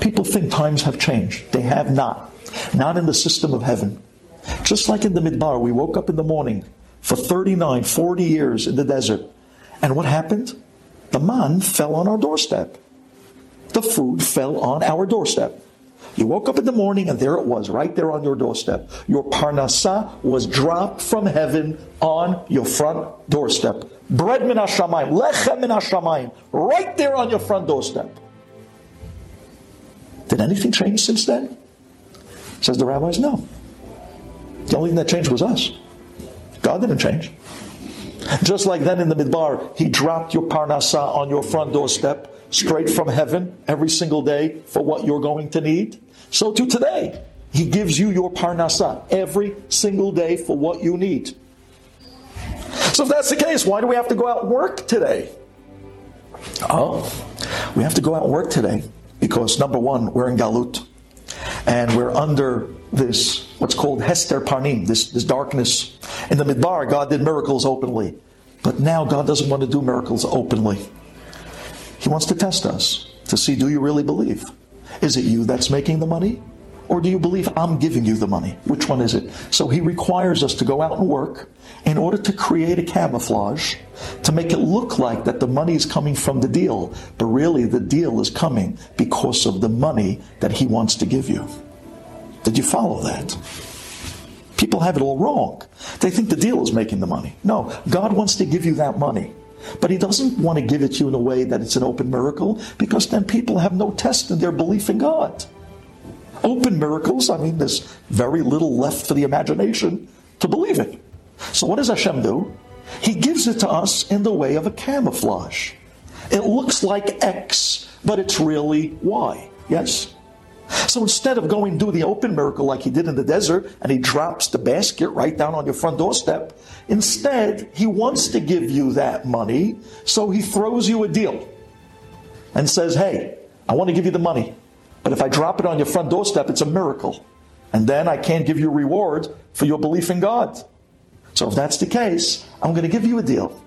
People think times have changed. They have not. Not in the system of heaven. Just like in the Midbar, we woke up in the morning for 39, 40 years in the desert. And what happened? The man fell on our doorstep. The food fell on our doorstep. You woke up in the morning and there it was, right there on your doorstep. Your parnasa was dropped from heaven on your front doorstep. Bread min hashamayim, lechem min hashamayim, right there on your front doorstep. Did anything change since then? Says the rabbis, no. The only thing that changed was us. God didn't change. Just like then in the Midbar, He dropped your parnasa on your front doorstep straight from heaven every single day for what you're going to need. So to today, He gives you your parnasa every single day for what you need. So if that's the case, why do we have to go out work today? Oh, we have to go out work today because number one, we're in Galut and we're under this what's called Hester Panim, this, this darkness. In the Midbar, God did miracles openly. But now God doesn't want to do miracles openly. He wants to test us to see do you really believe? Is it you that's making the money? Or do you believe I'm giving you the money? Which one is it? So he requires us to go out and work in order to create a camouflage to make it look like that the money is coming from the deal, but really the deal is coming because of the money that he wants to give you. Did you follow that? People have it all wrong. They think the deal is making the money. No, God wants to give you that money. But he doesn't want to give it to you in a way that it's an open miracle because then people have no test in their belief in God. Open miracles, I mean, there's very little left for the imagination to believe it. So what does Hashem do? He gives it to us in the way of a camouflage. It looks like X, but it's really Y. Yes? So instead of going do the open miracle like he did in the desert and he drops the basket right down on your front doorstep, instead he wants to give you that money, so he throws you a deal and says, Hey, I want to give you the money, but if I drop it on your front doorstep, it's a miracle. And then I can't give you a reward for your belief in God. So if that's the case, I'm going to give you a deal.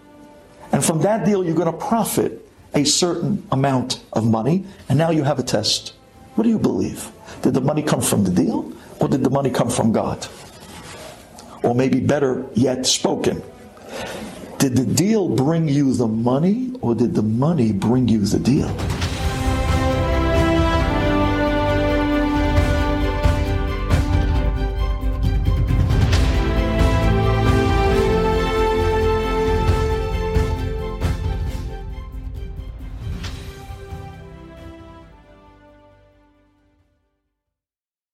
And from that deal, you're going to profit a certain amount of money, and now you have a test. What do you believe? Did the money come from the deal or did the money come from God? Or maybe better yet spoken, did the deal bring you the money or did the money bring you the deal?